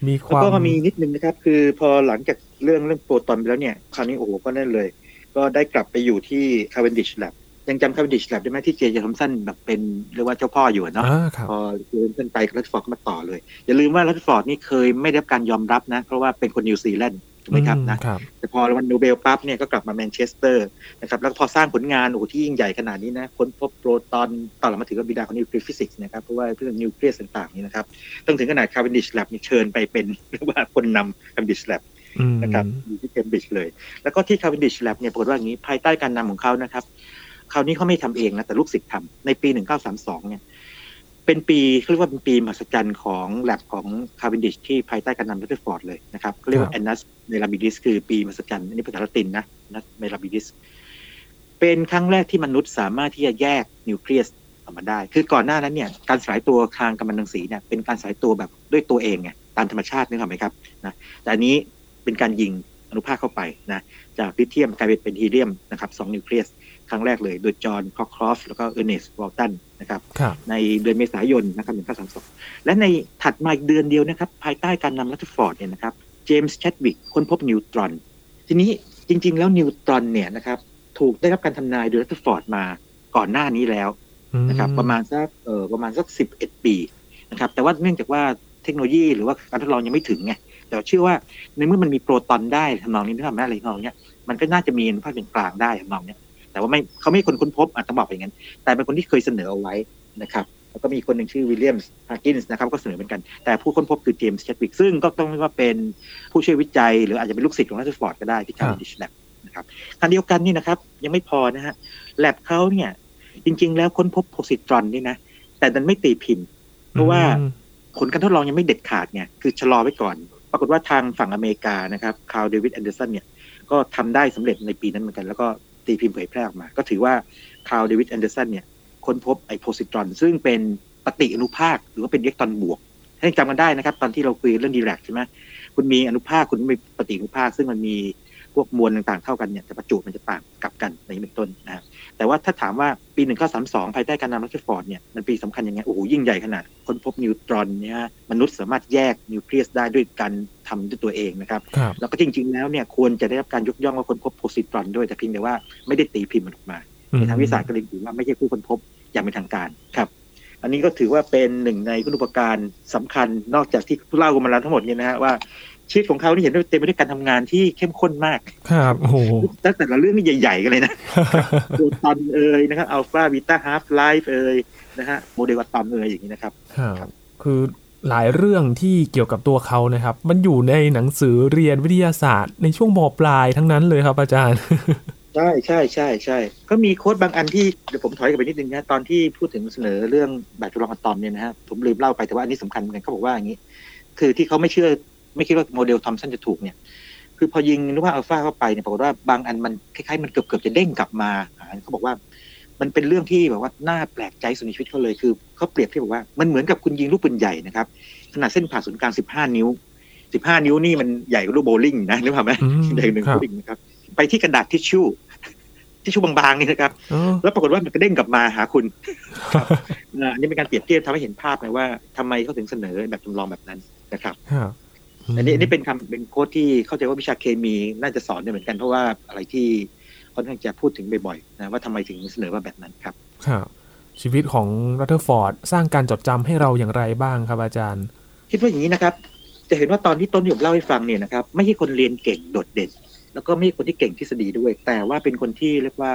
มีคแล้ววามก็มีนิดนึงนะครับ คือพอหลังจากเรื่องเรื่องโปรตอนไปแล้วเนี่ยคราวนี้โอ้โหก็นั่นเลย ก็ได้กลับไปอยู่ที่ Cavendish Lab ยังจำ Cavendish Lab ได้ไหมที่เจเจทอมสันแบบเป็นเรียกว่าเจ้าพ่ออยู่อะเนาะอ่าครับพอเจเจทอมสันไปรัตเตอร์ฟอร์ดก็มาต่อเลย อย่าลืมว่ารัตเตอร์ฟอร์ดนี่เคยไม่ได้รับการยอมรับนะ เพราะว่าเป็นคนนิวซีแลนด์ ถูกไหมครับนะครับแต่พอรางวัลโนเบลปั๊บเนี่ยก็กลับมาแมนเชสเตอร์นะครับแล้วพอสร้างผลงานโอ้โหที่ยิ่งใหญ่ขนาดนี้นะค้นพบโปรตอนต่อหลังมาถึงกับบิดาของนิวเคลียร์ฟิสิกส์นะครับเพราะว่าเรื่องนิวเคลียร์ต่างๆนี่นะครับต้องถึงขนาด Cavendish Lab นี่เชิญไปเป็นเรียกว่าคนนำ Cavendish Lab อืมนะครับอยู่ที่เคมบริดจ์เลย แล้วก็ที่ Cavendish Lab เนี่ยปรากฏว่าอย่างนี้ภายใต้การนำของเขานะครับคราวนี้เขาไม่ทำเองนะแต่ลูกศิษย์ทำในปี 1932 เนี่ย เป็นปีเขาเรียกว่าเป็นปีมหัศจรรย์ของ lab ของ Cavendish ที่ภายใต้การนำรัตเตอร์ฟอร์ดเลยนะครับเขาเรียกว่า Annus Mirabilis คือปีมหัศจรรย์อันนี้ภาษาละตินนะ Annus Mirabilis เป็นครั้งแรกที่มนุษย์สามารถที่จะแยกนิวเคลียสออกมาได้ คือก่อนหน้านั้นเนี่ยการสลายตัวทางกัมมันตรังสีเนี่ยเป็นการสลายตัวแบบด้วยตัวเองไงตามธรรมชาตินึกออกไหมครับนะแต่อันนี้เป็นการยิงอนุภาคเข้าไปนะจากลิเธียมกลายเป็นฮีเลียมนะครับสองนิวเคลียส ครั้งแรกเลย โดยจอห์นคอครอฟแล้วก็เออร์เนสต์วอลตันนะครับครับในเดือนเมษายนนะครับ1932 และในถัดมาอีกเดือนเดียวนะครับ ภายใต้การนำรัตเตอร์ฟอร์ดเนี่ยนะครับเจมส์แชดวิกค้นพบนิวตรอน ทีนี้จริง ๆ แล้วนิวตรอนเนี่ยนะครับถูกได้รับการทำนายโดยรัตเตอร์ฟอร์ดมาก่อนหน้านี้แล้วนะครับประมาณสักเอ่อประมาณสัก11ปีนะครับแต่ว่าเนื่องจากว่าเทคโนโลยีหรือว่าการทดลองยังไม่ถึงไงแต่เชื่อว่าในเมื่อมันมีโปรตอนได้ทำนองนี้ทำได้อะไรทำนองเนี้ยมันก็น่าจะมีอนุภาคเป็นกลางได้ทำนองเนี้ย แต่ว่าไม่เขาไม่ใช่คนค้นพบอาจจะบอกอย่างนั้น แต่เป็นคนที่เคยเสนอเอาไว้นะครับแล้วก็มีคนหนึ่งชื่อวิลเลียมส์ฮาร์กินส์นะครับก็เสนอเหมือนกัน แต่ผู้ค้นพบคือเจมส์แชดวิกซึ่งก็ต้องเรียกว่าเป็นผู้ช่วยวิจัย หรืออาจจะเป็นลูกศิษย์ของรัตเตอร์ฟอร์ดก็ได้ที่ครับ Cavendish Lab นะครับขณะเดียวกันนี่นะครับ ยังไม่พอนะฮะแลบเขาเนี่ย จริง ๆ แล้วค้นพบโพซิตรอนนี่นะ แต่ดันไม่ตีพิมพ์ เพราะว่าอืมผลการทดลองยังไม่เด็ดขาดไงคือชะลอไว้ก่อน ปรากฏว่าทางฝั่งอเมริกานะครับคาร์ลเดวิดแอนเดอร์สันเนี่ยก็ทำได้สำเร็จในปีนั้นเหมือนกัน แล้วก็ ตีพิมพ์เผยแพร่ออกมา ก็ถือว่าคาร์ลเดวิดแอนเดอร์สันเนี่ยค้นพบไอ้โพซิตรอน ซึ่งเป็นปฏิอนุภาคหรือว่าเป็นอิเล็กตรอนบวกถ้าจำกันได้นะครับ ตอนที่เราคุยเรื่องดิแรกใช่ไหมคุณมีอนุภาคคุณมีปฏิอนุภาคซึ่งมันมี พวกมวลต่างๆเท่ากันเนี่ยแต่ประจุมันจะต่างกลับกันในนี้เป็นต้นนะฮะแต่ว่าถ้าถามว่าปี 1932 ภายใต้การนำรัตเตอร์ฟอร์ดเนี่ยมันปีสำคัญยังไงโอ้โหยิ่งใหญ่ขนาดค้นพบนิวตรอนเนี่ยฮะมนุษย์สามารถแยกนิวเคลียสได้ด้วยการทำด้วยตัวเองนะครับครับแล้วก็จริง ๆ แล้วเนี่ยควรจะได้รับการยกย่องว่าค้นพบโพซิตรอนด้วยแต่เพียงแต่ว่าไม่ได้ตีพิมพ์มันออกมาในทางวิทยาศาสตร์ก็เลยถือว่าไม่ใช่ผู้ค้นพบอย่างเป็นทางการครับอันนี้ก็ถือว่าเป็นหนึ่งในคุณูปการสำคัญนอกจากที่เล่ากันมาแล้วทั้งหมดเนี่ยนะฮะว่า ชีวิตของเขาที่เห็นว่าเต็มไปด้วยการทำงานที่เข้มข้นมาก ครับโอ้โหตั้งแต่ละเรื่องนี่ใหญ่ๆกันเลยนะโปรตอนเอ่ยนะครับอัลฟาบีตา half-life เอ่ยนะฮะโมเดลอะตอมเอ่ยอย่างนี้นะครับครับคือหลายเรื่องที่เกี่ยวกับตัวเขานะครับ มันอยู่ในหนังสือเรียนวิทยาศาสตร์ ในช่วงมปลายทั้งนั้นเลยครับอาจารย์ ใช่ใช่ใช่ใช่ก็มี quote บางอันที่เดี๋ยวผมถอยกลับไปนิดนึงนะตอนที่พูดถึงเสนอเรื่องแบบจำลองอะตอมเนี่ยนะฮะผมลืมเล่าไปแต่ว่าอันนี้สำคัญเหมือนกันเขาบอกว่าอย่างนี้ คือที่เขาไม่เชื่อ ไม่คิดว่าโมเดลทอมสันจะถูกเนี่ย คือพอยิงนึกว่าอัลฟาเข้าไปเนี่ยปรากฏว่าบางอันมันคล้ายๆมันเกือบเกือบๆจะเด้งกลับมาอ่าเขาบอกว่า มันเป็นเรื่องที่แบบว่าน่าแปลกใจสุดในชีวิตเขาเลยคือเขาเปรียบที่บอกว่ามันเหมือนกับคุณยิงลูกปืนใหญ่นะครับขนาดเส้นผ่าศูนย์กลาง15นิ้ว15นิ้วนี่มันใหญ่กว่าลูกโบว์ลิ่งนะนึกภาพไหมอืมใหญ่หนึ่งครับโบว์ลิ่งนะครับ ไปที่กระดาษทิชชู่ทิชชู่บางๆนี่นะครับเออแล้วปรากฏว่ามันก็เด้งกลับมาหาคุณอ่าอันนี้เป็นการเปรียบเทียบทำให้เห็นภาพเลยว่าทำไมเขาถึงเสนอแบบจำลองแบบนั้นนะครับครับ อันนี้อันนี้เป็นคำเป็น quote ที่เข้าใจว่าวิชาเคมีน่าจะสอนได้เหมือนกันเพราะว่าอะไรที่ค่อนข้างจะพูดถึงบ่อยๆนะว่าทำไมถึงเสนอว่าแบบนั้นครับครับชีวิตของรัตเทอร์ฟอร์ดสร้างการจดจำให้เราอย่างไรบ้างครับอาจารย์ คิดว่าอย่างนี้นะครับ จะเห็นว่าตอนที่ต้นที่ผมเล่าให้ฟังเนี่ยนะครับไม่ใช่คนเรียนเก่งโดดเด่น แล้วก็ไม่ใช่คนที่เก่งทฤษฎีด้วย แต่ว่าเป็นคนที่เรียกว่า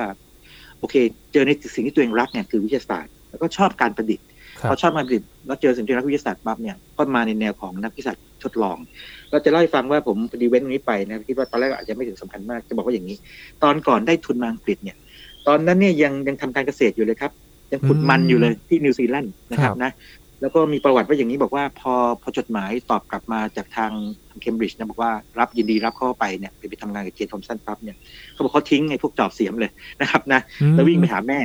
โอเค เจอในสิ่งที่ตัวเองรักเนี่ยคือวิทยาศาสตร์ แล้วก็ชอบการประดิษฐ์ ครับพอชอบการประดิษฐ์แล้วเจอสิ่งที่รักวิทยาศาสตร์ปั๊บเนี่ยก็มาในแนวของนักวิทยาศาสตร์ทดลองเราจะเล่าให้ฟังว่าผมพอดีเว้นตรงนี้ไปนะคิดว่าตอนแรกอาจจะไม่ถึงสำคัญมากจะบอกว่าอย่างนี้ ตอนก่อนได้ทุนมาอังกฤษเนี่ย ตอนนั้นเนี่ยยังยังทำการเกษตรอยู่เลยครับ ยังขุดมันอยู่เลยที่นิวซีแลนด์นะครับนะแล้วก็มีประวัติว่าอย่างนี้บอกว่าพอพอจดหมายตอบกลับมาจากทางเคมบริดจ์นะบอกว่ารับยินดีรับเข้าไปเนี่ยไปไปทำงานกับเจทอมสันปั๊บเนี่ยเขาบอกเขาทิ้งไอ้พวกจอบเสียมเลยนะครับนะแล้ววิ่งไปหาแม่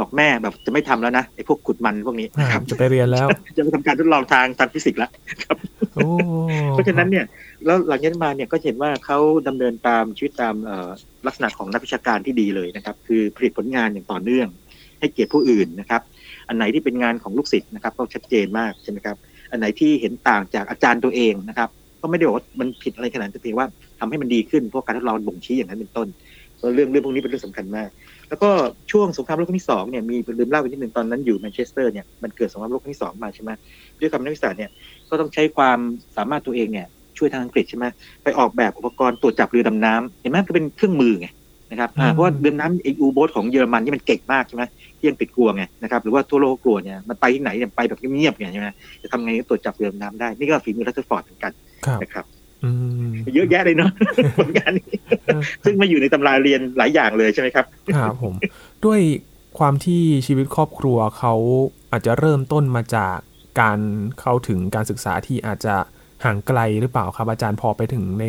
บอกแม่แบบจะไม่ทำแล้วนะไอ้พวกขุดมันพวกนี้นะครับจะไปเรียนแล้ว จะไปทำการทดลองทางทางฟิสิกส์แล้วครับเพราะฉะนั้นเนี่ยแล้วหลังจากนั้นมาเนี่ยก็เห็นว่าเขาดำเนินตามชีวิตตามลักษณะของนักวิชาการที่ดีเลยนะครับ คือผลิตผลงานอย่างต่อเนื่อง ให้เกียรติผู้อื่นนะครับ อันไหนที่เป็นงานของลูกศิษย์นะครับ ก็ชัดเจนมากใช่ไหมครับ อันไหนที่เห็นต่างจากอาจารย์ตัวเองนะครับ ก็ไม่ได้บอกว่ามันผิดอะไรขนาดนั้นแต่เพียงว่าทำให้มันดีขึ้นเพราะการทดลองบ่งชี้อย่างนั้นเป็นต้นเรื่องเรื่องพวกนี้เป็นเรื่องสำคัญมาก แล้วก็ช่วงสงครามโลกครั้งที่สองเนี่ยมีลืมเล่าไปนิดหนึ่งตอนนั้นอยู่แมนเชสเตอร์เนี่ยมันเกิดสงครามโลกครั้งที่สองมาใช่ไหมด้วยคำนักวิชาเนี่ยก็ต้องใช้ความสามารถตัวเองเนี่ยช่วยทางอังกฤษใช่ไหมไปออกแบบอุปกรณ์ตรวจจับเรือดำน้ำเห็นไหมก็เป็นเครื่องมือไงนะครับเพราะว่าเรือดำน้ำไออูโบสของเยอรมันที่มันเก่งมากใช่ไหมที่ยังปิดกลัวไงนะครับหรือว่าทั่วโลกกลัวเนี่ยมันไปที่ไหนเนี่ยไปแบบเงียบๆไงใช่ไหมจะทำไงตรวจจับเรือดำน้ำได้นี่ก็ฝีมือรัตฟอร์ดเหมือนกันนะครับ เยอะแยะเลยเนาะผลงานนี้ซึ่งมาอยู่ในตำราเรียนหลายอย่างเลยใช่ไหมครับครับผม ด้วยความที่ชีวิตครอบครัวเขาอาจจะเริ่มต้นมาจากการเข้าถึงการศึกษาที่อาจจะห่างไกลหรือเปล่าครับอาจารย์พอไปถึงใน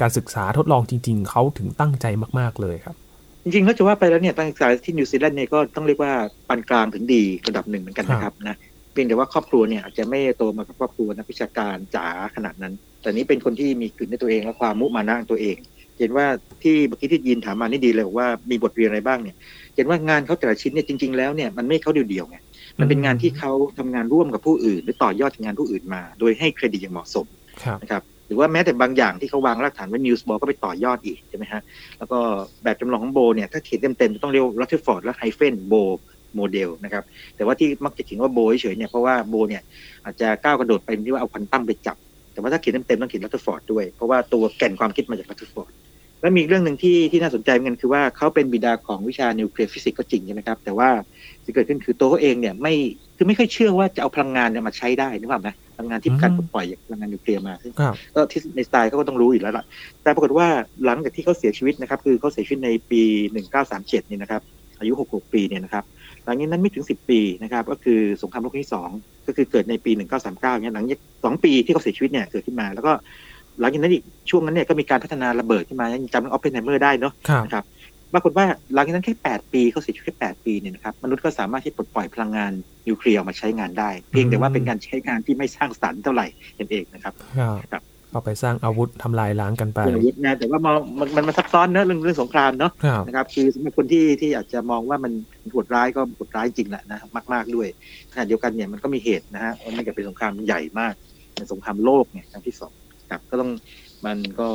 การศึกษาทดลองจริง ๆเขาถึงตั้งใจมาก ๆเลยครับ จริงๆเขาจะว่าไปแล้วเนี่ยการศึกษาที่นิวซีแลนด์เนี่ยก็ต้องเรียกว่าปานกลางถึงดีระดับหนึ่งเหมือนกันนะครับนะ เพียงแต่ว่าครอบครัวเนี่ยอาจจะไม่โตมากับครอบครัวนักวิชาการจ๋าขนาดนั้น แต่นี้เป็นคนที่มีกลิ่นในตัวเองและความมุมานะตัวเอง เห็นว่าที่เมื่อกี้ที่ยินถามมานี่ดีเลยว่ามีบทเรียนอะไรบ้างเนี่ย เห็นว่างานเขาแต่ละชิ้นเนี่ยจริง ๆแล้วเนี่ยมันไม่เขาเดียวๆไงมันเป็นงานที่เขาทำงานร่วมกับผู้อื่น หรือต่อยอดจากงานผู้อื่นมา โดยให้เครดิตอย่างเหมาะสมนะครับหรือว่าแม้แต่บางอย่างที่เขาวางรากฐานไว้นิวส์บอลก็ไปต่อยอดอีกใช่ไหมฮะแล้วก็แบบจำลองของโบร์เนี่ยถ้าเขียนเต็มๆต้องเรียกรัตเทอร์ฟอร์ดและ hyphen โบ โมเดลนะครับ แต่ว่าที่มักจะเขียนว่าโบร์เฉยเนี่ยเพราะว่าโบร์เนี่ยอาจจะก้าวกระโดดไปที่ว่าเอาควอนตัมไปจับ แต่ว่าถ้าเขียนเต็มๆต้องเขียนรัตเทอร์ฟอร์ดด้วย เพราะว่าตัวแก่นความคิดมาจากรัตเทอร์ฟอร์ดและมีเรื่องหนึ่งที่ที่น่าสนใจเหมือนกันคือว่าเขาเป็นบิดาของวิชานิวเคลียร์ฟิสิกส์ก็จริงใช่ไหมครับ แต่ว่าที่เกิดขึ้นคือตัวเขาเองเนี่ยไม่คือไม่ค่อยเชื่อว่าจะเอาพลังงานเนี่ยมาใช้ได้นึกภาพไหมพลังงานที่การปล่อยพลังงานนิวเคลียร์มาก็ที่ไอน์สไตน์เขาก็ต้องรู้อยู่แล้วล่ะแต่ปรากฏว่าหลังจากที่เขาเสียชีวิตนะครับ คือเขาเสียชีวิตในปี 1937 เนี่ยนะครับ อายุ 66 ปีเนี่ยนะครับ หลังจากนั้นไม่ถึง 10 ปีนะครับก็คือสงครามโลกที่2ก็คือเกิดในปี 1939เนี่ยหลังจากสองปีที่เขาเสียชีวิตเนี่ยเกิดขึ้นมา แล้วก็หลังจากนั้นอีกช่วงนั้นเนี่ยก็มีการพัฒนาระเบิดขึ้นมายังจำออปเพนไฮเมอร์ได้เนาะนะครับปรากฏว่าหลังจากนั้นแค่ 8 ปีเขาเสียชีวิตแค่ 8 ปีเนี่ยนะครับมนุษย์ก็สามารถที่ปลดปล่อยพลังงานนิวเคลียร์มาใช้งานได้ เพียงแต่ว่าเป็นการใช้งานที่ไม่สร้างสรรค์เท่าไหร่เองนะครับครับ เอาไปสร้างอาวุธทำลายล้างกันไปอาวุธนะแต่ว่ามองมันมันมันซับซ้อนเนอะเรื่องเรื่องสงครามเนาะนะครับ คือสำหรับคนที่ที่อาจจะมองว่ามันโหดร้ายก็โหดร้ายจริงแหละนะมาก ๆด้วยขณะเดียวกันเนี่ยมันก็มีเหตุนะฮะว่ามันจะเป็นสงครามใหญ่มากเป็นสงครามโลกเนี่ยครั้งที่สองครับก็ต้องมันก็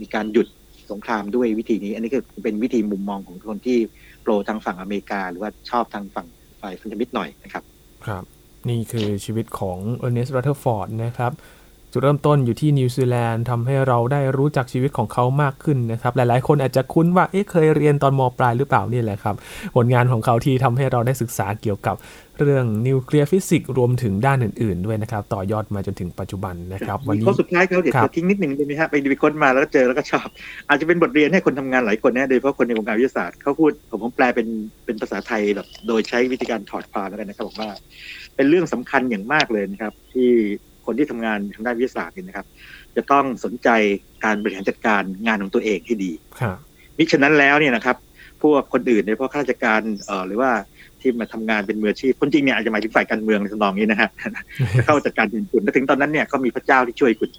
มีการหยุดสงครามด้วยวิธีนี้ อันนี้ก็เป็นวิธีมุมมองของคนที่โปรทางฝั่งอเมริกา หรือว่าชอบทางฝั่งฝ่ายพันธมิตรหน่อยนะครับ ครับ นี่คือชีวิตของเออร์เนสต์รัตเทอร์ฟอร์ดนะครับ จุดเริ่มต้นอยู่ที่นิวซีแลนด์ทำให้เราได้รู้จักชีวิตของเขามากขึ้นนะครับ หลายๆ คนอาจจะคุ้นว่า เอ๊ะ เคยเรียนตอนมปลายหรือเปล่านี่แหละครับ ผลงานของเขาที่ทำให้เราได้ศึกษาเกี่ยวกับเรื่องนิวเคลียร์ฟิสิกส์รวมถึงด้านอื่น ๆ ด้วยนะครับ ต่อยอดมาจนถึงปัจจุบันนะครับ วันนี้ข้อสุดท้ายเขาเดี๋ยวจะทิ้งนิดหนึ่งได้ไหมฮะไปดูค้นมาแล้วก็เจอแล้วก็ชอบ อาจจะเป็นบทเรียนให้คนทำงานหลายคนนะโดยเฉพาะคนในวงการวิทยาศาสตร์เขาพูดผมผมแปลเป็นเป็นภาษาไทยแบบโดยใช้วิธีการถอดความแล้วกันนะครับบอกว่า เป็นเรื่องสำคัญอย่างมากเลยนะครับ ที่ คนที่ทำงานทางด้านวิทยาศาสตร์เนี่ยนะครับ จะต้องสนใจการบริหารจัดการงานของตัวเองให้ดีมิฉะนั้นแล้วเนี่ยนะครับ พวกคนอื่นโดยเฉพาะข้าราชการเอ่อหรือว่าที่มาทำงานเป็นมืออาชีพคนจริงเนี่ยอาจจะหมายถึงฝ่ายการเมืองในทำนองนี้นะฮะเข้าจัดการเป็นคุณและถึงตอนนั้นเนี่ยก็มีพระเจ้าที่ช่วยคุณ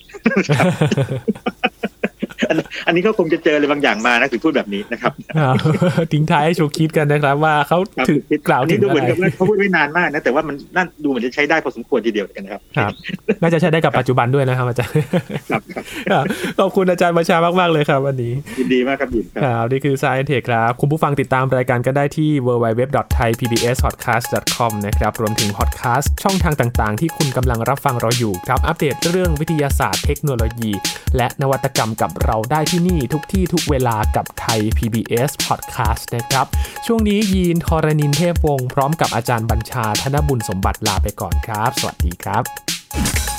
อันนี้เขาคงจะเจออะไรบางอย่างมานะถึงพูดแบบนี้นะครับทิ้งท้ายให้โชว์คิดกันนะครับ ว่าเขาถือกล่าวถึงอะไรเขาพูดไม่นานมากนะแต่ว่ามันน่าดูเหมือนจะใช้ได้พอสมควรทีเดียวกันนะครับครับน่าจะใช้ได้กับปัจจุบันด้วยนะครับอาจารย์ขอบคุณอาจารย์ประชามากๆเลยครับวันนี้ยินดีมากครับยินครับนี่คือ Science Tech ครับ คุณผู้ฟังติดตามรายการก็ได้ที่ www.thaipbspodcast.com นะครับรวมถึงพอดแคสต์ช่องทางต่างๆ ที่คุณกำลังรับฟังเราอยู่ครับอัปเดตเรื่องวิทยาศาสตร์เทคโนโลยี และนวัตกรรมกับเราได้ที่นี่ทุกที่ทุกเวลากับไทย PBS Podcast นะครับ ช่วงนี้ยีนทรณินเทพวงศ์พร้อมกับอาจารย์บัญชาธนบุญสมบัติลาไปก่อนครับ สวัสดีครับ